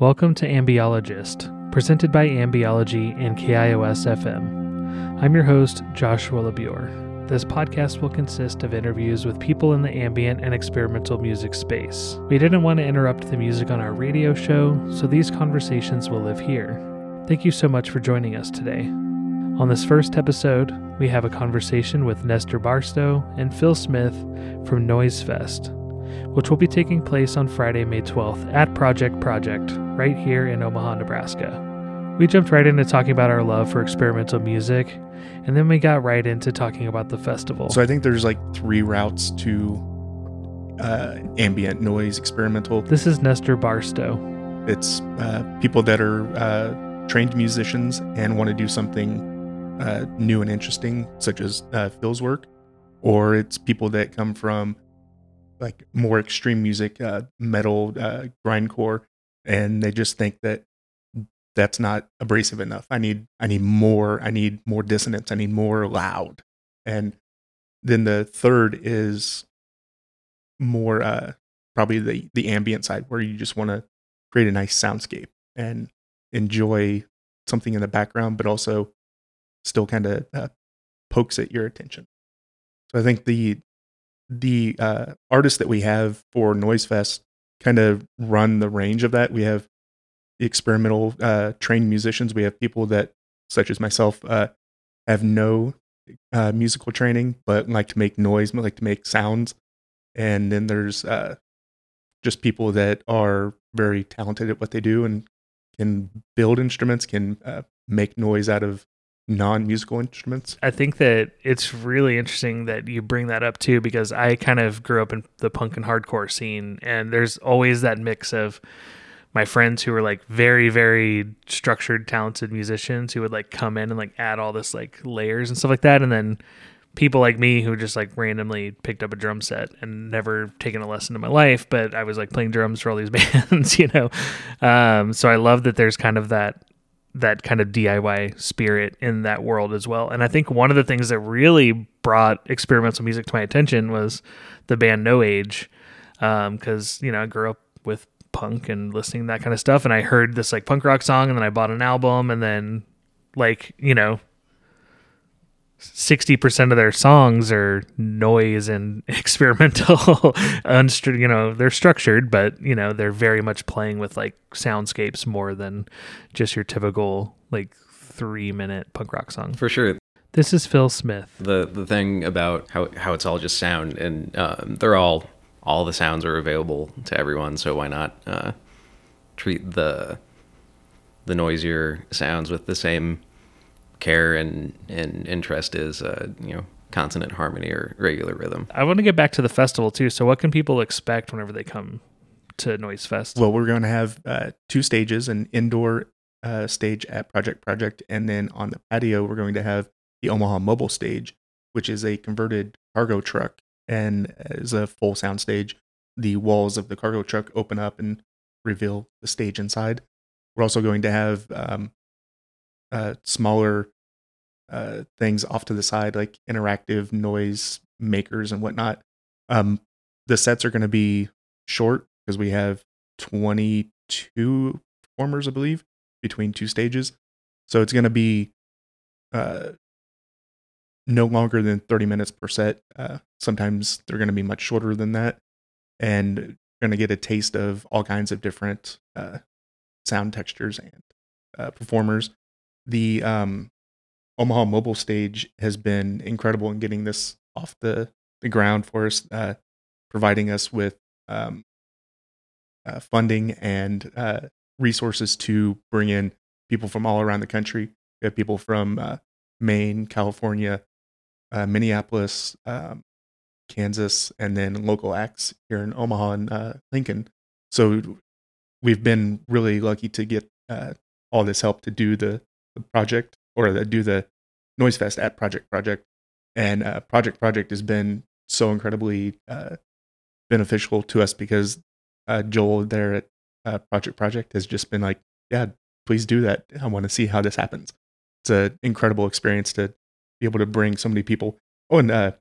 Welcome to Ambiologist, presented by Ambiology and KIOS FM. I'm your host, Joshua LaBure. This podcast will consist of interviews with people in the ambient and experimental music space. We didn't want to interrupt the music on our radio show, so these conversations will live here. Thank you so much for joining us today. On this first episode, we have a conversation with Nestor Barstow and Phil Smith from Noise Fest, which will be taking place on Friday, May 12th at Project Project, right here in Omaha, Nebraska. We jumped right into talking about our love for experimental music, and then we got right into talking about the festival. So I think there's like three routes to uh, ambient noise experimental. this is Nestor Barstow. It's uh, people that are uh, trained musicians and want to do something uh, new and interesting, such as uh, Phil's work, or it's people that come from like more extreme music, uh, metal, uh, grindcore, and they just think that that's not abrasive enough. I need I need more. I need more dissonance. I need more loud. And then the third is more uh, probably the the ambient side, where you just want to create a nice soundscape and enjoy something in the background, but also still kind of uh, pokes at your attention. So I think the the uh, artists that we have for Noise Fest kind of run the range of that. We have experimental uh, trained musicians. We have people that, such as myself, uh, have no uh, musical training but like to make noise, like to make sounds. And then there's uh, just people that are very talented at what they do and can build instruments, can uh, make noise out of non-musical instruments. I think that it's really interesting that you bring that up too, because I kind of grew up in the punk and hardcore scene, and there's always that mix of my friends who are like very, very structured, talented musicians who would like come in and like add all this like layers and stuff like that, and then people like me who just like randomly picked up a drum set and never taken a lesson in my life, but I was like playing drums for all these bands, you know. Um, so I love that there's kind of that that kind of DIY spirit in that world as well. And I think one of the things that really brought experimental music to my attention was the band No Age, um, because you know I grew up with punk and listening to that kind of stuff, and I heard this like punk rock song, and then I bought an album, and then like you know. 60% of their songs are noise and experimental unstru- you know they're structured but you know they're very much playing with like soundscapes more than just your typical like 3 minute punk rock song For sure. this is Phil Smith The the thing about how how it's all just sound and um, they're all all the sounds are available to everyone, so why not uh, treat the the noisier sounds with the same care and and interest is uh, you know consonant harmony or regular rhythm. I want to get back to the festival too so what can people expect whenever they come to Noise Fest Well, we're going to have uh, two stages an indoor uh, stage at Project Project, and then on the patio, we're going to have the Omaha Mobile Stage, which is a converted cargo truck and is a full sound stage. The walls of the cargo truck open up and reveal the stage inside. We're also going to have um, uh, smaller uh, things off to the side, like interactive noise makers and whatnot. Um, the sets are going to be short because we have 22 performers, I believe, between two stages. So it's going to be uh, no longer than 30 minutes per set. Uh, sometimes they're going to be much shorter than that. And you're going to get a taste of all kinds of different uh, sound textures and uh, performers. The um, Omaha Mobile Stage has been incredible in getting this off the, the ground for us, uh, providing us with um, uh, funding and uh, resources to bring in people from all around the country. We have people from uh, Maine, California, uh, Minneapolis, um, Kansas, and then local acts here in Omaha and uh, Lincoln. So we've been really lucky to get all this help to do the, project or do the Noise Fest at Project Project. And uh, Project Project has been so incredibly uh, beneficial to us because uh, Joel there at uh, Project Project has just been like, yeah, please do that. I want to see how this happens. It's an incredible experience to be able to bring so many people. Oh, and uh,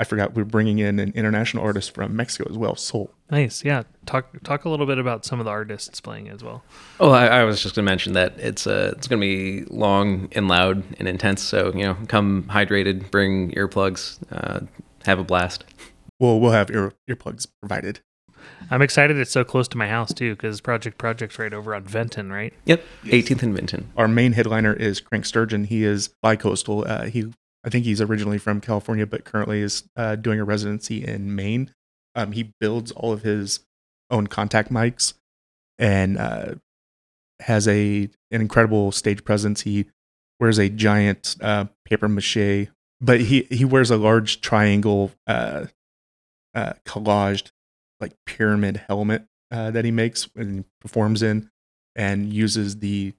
I forgot we're bringing in an international artist from Mexico as well, Soul. Nice. Yeah. Talk talk a little bit about some of the artists playing as well. Oh, I, I was just going to mention that it's uh, it's going to be long and loud and intense. So you know, come hydrated, bring earplugs, uh, have a blast. Well, we'll have ear earplugs provided. I'm excited it's so close to my house too, because Project Project's right over on Vinton, right? Yep, 18th and Vinton. Our main headliner is Crank Sturgeon. He is bi-coastal. Uh, he, I think he's originally from California, but currently is uh, doing a residency in Maine. Um, he builds all of his own contact mics and uh, has a an incredible stage presence. He wears a giant uh, paper mache, but he he wears a large triangle uh, uh, collaged like pyramid helmet uh, that he makes and performs in, and uses the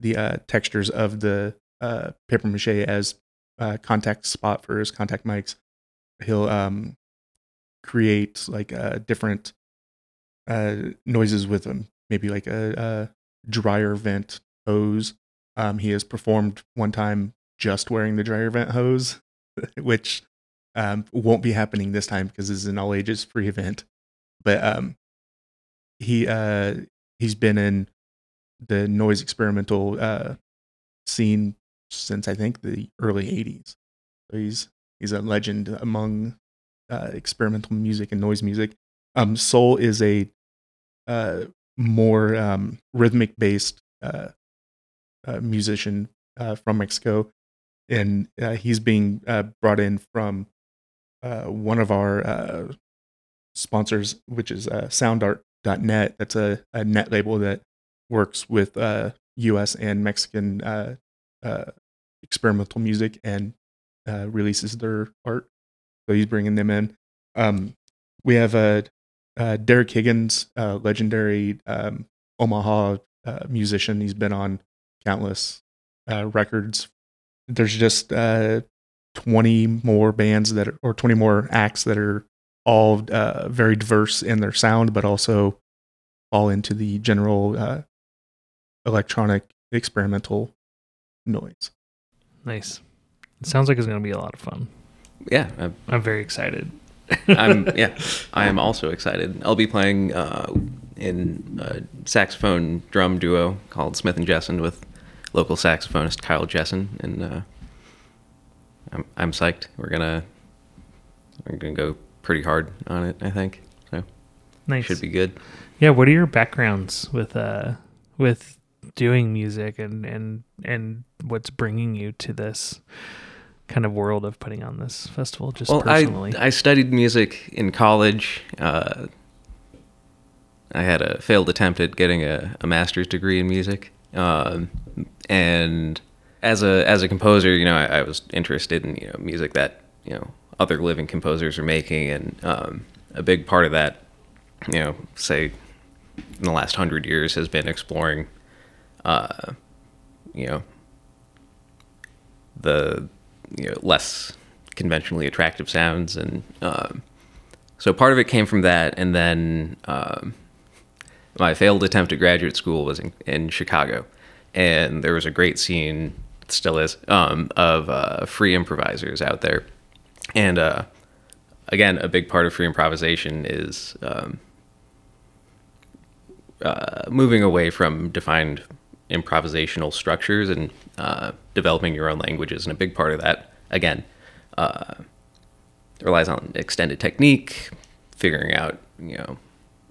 the textures of the paper mache as uh, contact spot for his contact mics. He'll um, create like uh, different uh, noises with them, maybe like a, a dryer vent hose. Um, he has performed one time just wearing the dryer vent hose, which um, won't be happening this time because this is an all ages free event. But um, he uh, he's been in the noise experimental uh, scene since I think the early '80s. So he's he's a legend among uh, experimental music and noise music. Um, Soul is a uh, more um, rhythmic based uh, uh, musician uh, from Mexico, and uh, he's being brought in from one of our sponsors, which is SoundArt.net. That's a, a net label that works with U.S. and Mexican experimental music and uh, releases their art. So he's bringing them in. Um, we have uh, uh, Derek Higgins, legendary um, Omaha uh, musician. He's been on countless uh, records. There's just uh, 20 more bands that are, or 20 more acts that are all very diverse in their sound, but also fall into the general electronic experimental noise. Nice. It sounds like it's going to be a lot of fun. Yeah, I, I'm very excited. I'm yeah, I am also excited. I'll be playing uh, in a saxophone drum duo called Smith and Jessen with local saxophonist Kyle Jessen, and uh, I'm I'm psyched. We're gonna we're gonna go pretty hard on it. I think so. Nice. Should be good. Yeah. What are your backgrounds with uh with doing music and and and what's bringing you to this kind of world of putting on this festival? Just well, personally. I I studied music in college. Uh, I had a failed attempt at getting a, a master's degree in music, um, and as a as a composer, you know, I, I was interested in you know music that you know other living composers are making, and um, a big part of that, you know, say in the last hundred years has been exploring, uh, you know, the you know less conventionally attractive sounds, and um, so part of it came from that, and then um, my failed attempt at graduate school was in, in Chicago, and there was a great scene, still is, um, of uh, free improvisers out there, and uh, again, a big part of free improvisation is um, uh, moving away from defined improvisational structures and uh, developing your own languages. And a big part of that, again, uh, relies on extended technique, figuring out, you know,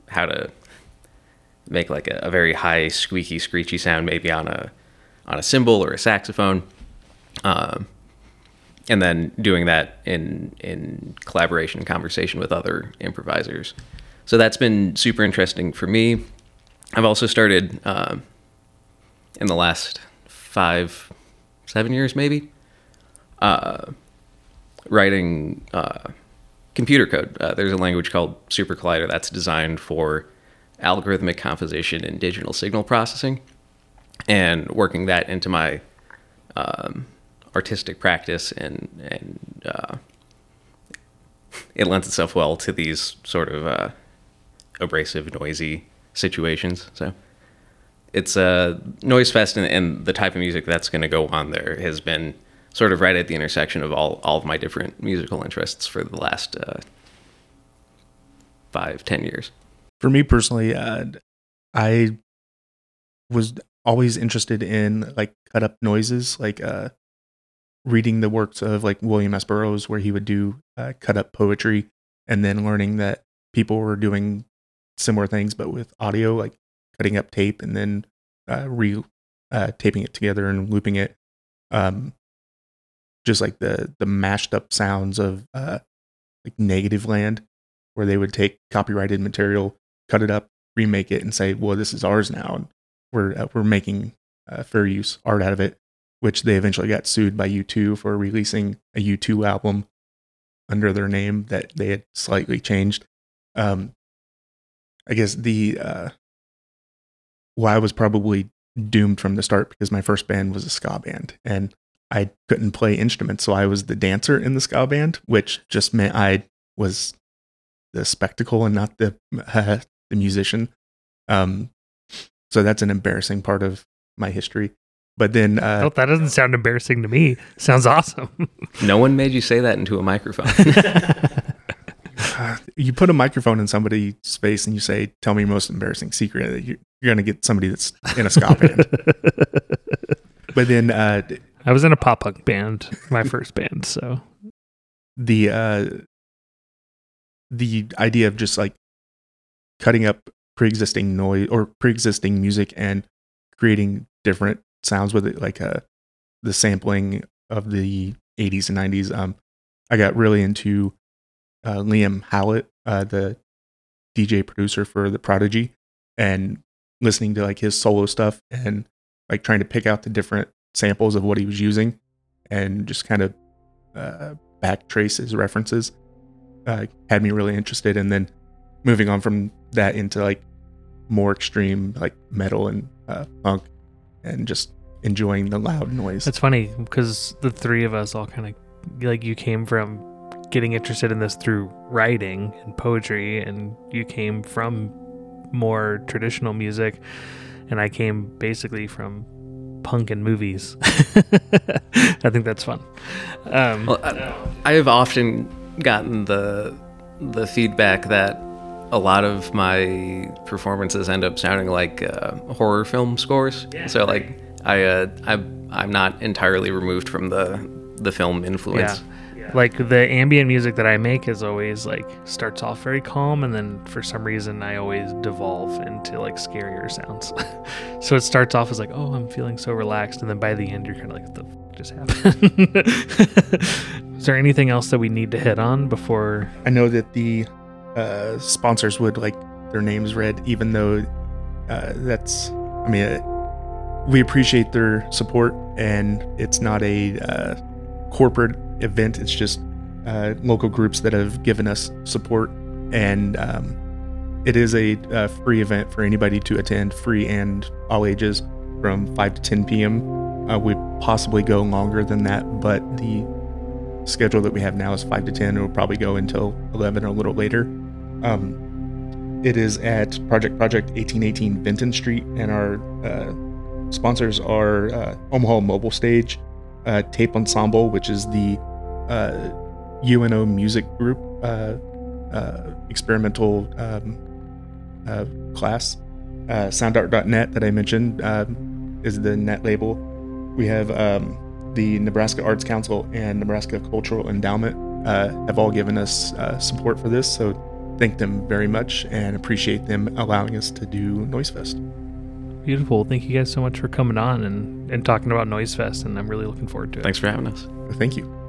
how to make like a, a very high squeaky, screechy sound, maybe on a on a cymbal or a saxophone. Um, and then doing that in in collaboration and conversation with other improvisers. So that's been super interesting for me. I've also started um, in the last five, seven years, maybe, uh, writing uh, computer code. Uh, there's a language called Super Collider that's designed for algorithmic composition and digital signal processing, and working that into my um, artistic practice and and uh, it lends itself well to these sort of uh, abrasive, noisy situations. So it's a noise fest, and, and the type of music that's going to go on there has been sort of right at the intersection of all all of my different musical interests for the last uh, five ten years. For me personally, uh, I was always interested in like cut up noises, like uh, reading the works of like William S. Burroughs, where he would do uh, cut up poetry, and then learning that people were doing similar things, but with audio, like cutting up tape and then uh, re uh, taping it together and looping it. Um, just like the the mashed up sounds of uh, like Negativland, where they would take copyrighted material, cut it up, remake it, and say, "Well, this is ours now, and we're uh, we're making uh, fair use art out of it." Which they eventually got sued by U2 for releasing a U2 album under their name that they had slightly changed. Um, I guess the uh, well, I was probably doomed from the start because my first band was a ska band and I couldn't play instruments, so I was the dancer in the ska band, which just meant I was the spectacle and not the uh, the musician. Um, so that's an embarrassing part of my history. But then, uh, oh, that doesn't sound embarrassing to me. Sounds awesome. no one made you say that into a microphone. you put a microphone in somebody's face and you say, "Tell me your most embarrassing secret." You're, you're going to get somebody that's in a ska band. but then, uh, I was in a pop punk band, my first band. So the uh, the idea of just like cutting up pre-existing noise or pre-existing music and creating different sounds with it, like uh, the sampling of the 80s and 90s. Um, I got really into uh, Liam Howlett, uh, the DJ producer for the Prodigy, and listening to like his solo stuff and like trying to pick out the different samples of what he was using and just kind of uh, backtrace his references uh, had me really interested. And then moving on from that into like more extreme like metal and uh, punk and just enjoying the loud noise. That's funny because the three of us all kind of like you came from getting interested in this through writing and poetry, and you came from more traditional music, and I came basically from punk and movies. I think that's fun. Um, well, I, I have often gotten the the feedback that a lot of my performances end up sounding like uh, horror film scores. Yeah, so like I uh, I I'm not entirely removed from the the film influence. Yeah. Like the ambient music that I make is always like starts off very calm and then for some reason I always devolve into like scarier sounds. so it starts off as like, oh, I'm feeling so relaxed, and then by the end you're kind of like, what the fuck just happened? is there anything else that we need to hit on before? I know that the uh, sponsors would like their names read, even though uh, that's, I mean, uh, we appreciate their support, and it's not a uh, corporate event. It's just uh, local groups that have given us support, and um, it is a, a, free event for anybody to attend, free and all ages, from 5 to 10 p.m. Uh, we possibly go longer than that, but the schedule that we have now is 5 to 10. It will probably go until 11 or a little later. Um, it is at Project Project 1818 Vinton Street, and our uh, sponsors are uh, Omaha Mobile Stage, uh, Tape Ensemble, which is the UNO uh, music group uh, uh, experimental um, class. SoundArt.net that I mentioned um, is the net label. We have um, the Nebraska Arts Council and Nebraska Cultural Endowment have all given us support for this. So thank them very much and appreciate them allowing us to do Noise Fest. Beautiful. Thank you guys so much for coming on and, and talking about Noise Fest, and I'm really looking forward to it. Thanks for having us. Thank you.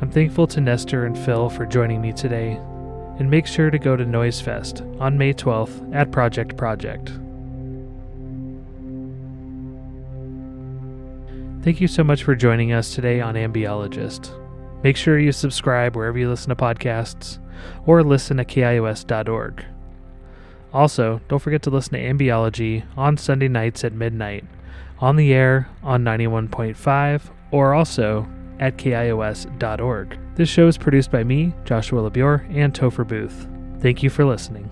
I'm thankful to Nestor and Phil for joining me today, and make sure to go to Noise Fest on May 12th at Project Project. Thank you so much for joining us today on Ambiologist. Make sure you subscribe wherever you listen to podcasts or listen at KIOS.org. Also, don't forget to listen to Ambiology on Sunday nights at midnight, on the air on 91.5, or also at KIOS.org. This show is produced by me, Joshua LaBure, and Topher Booth. Thank you for listening.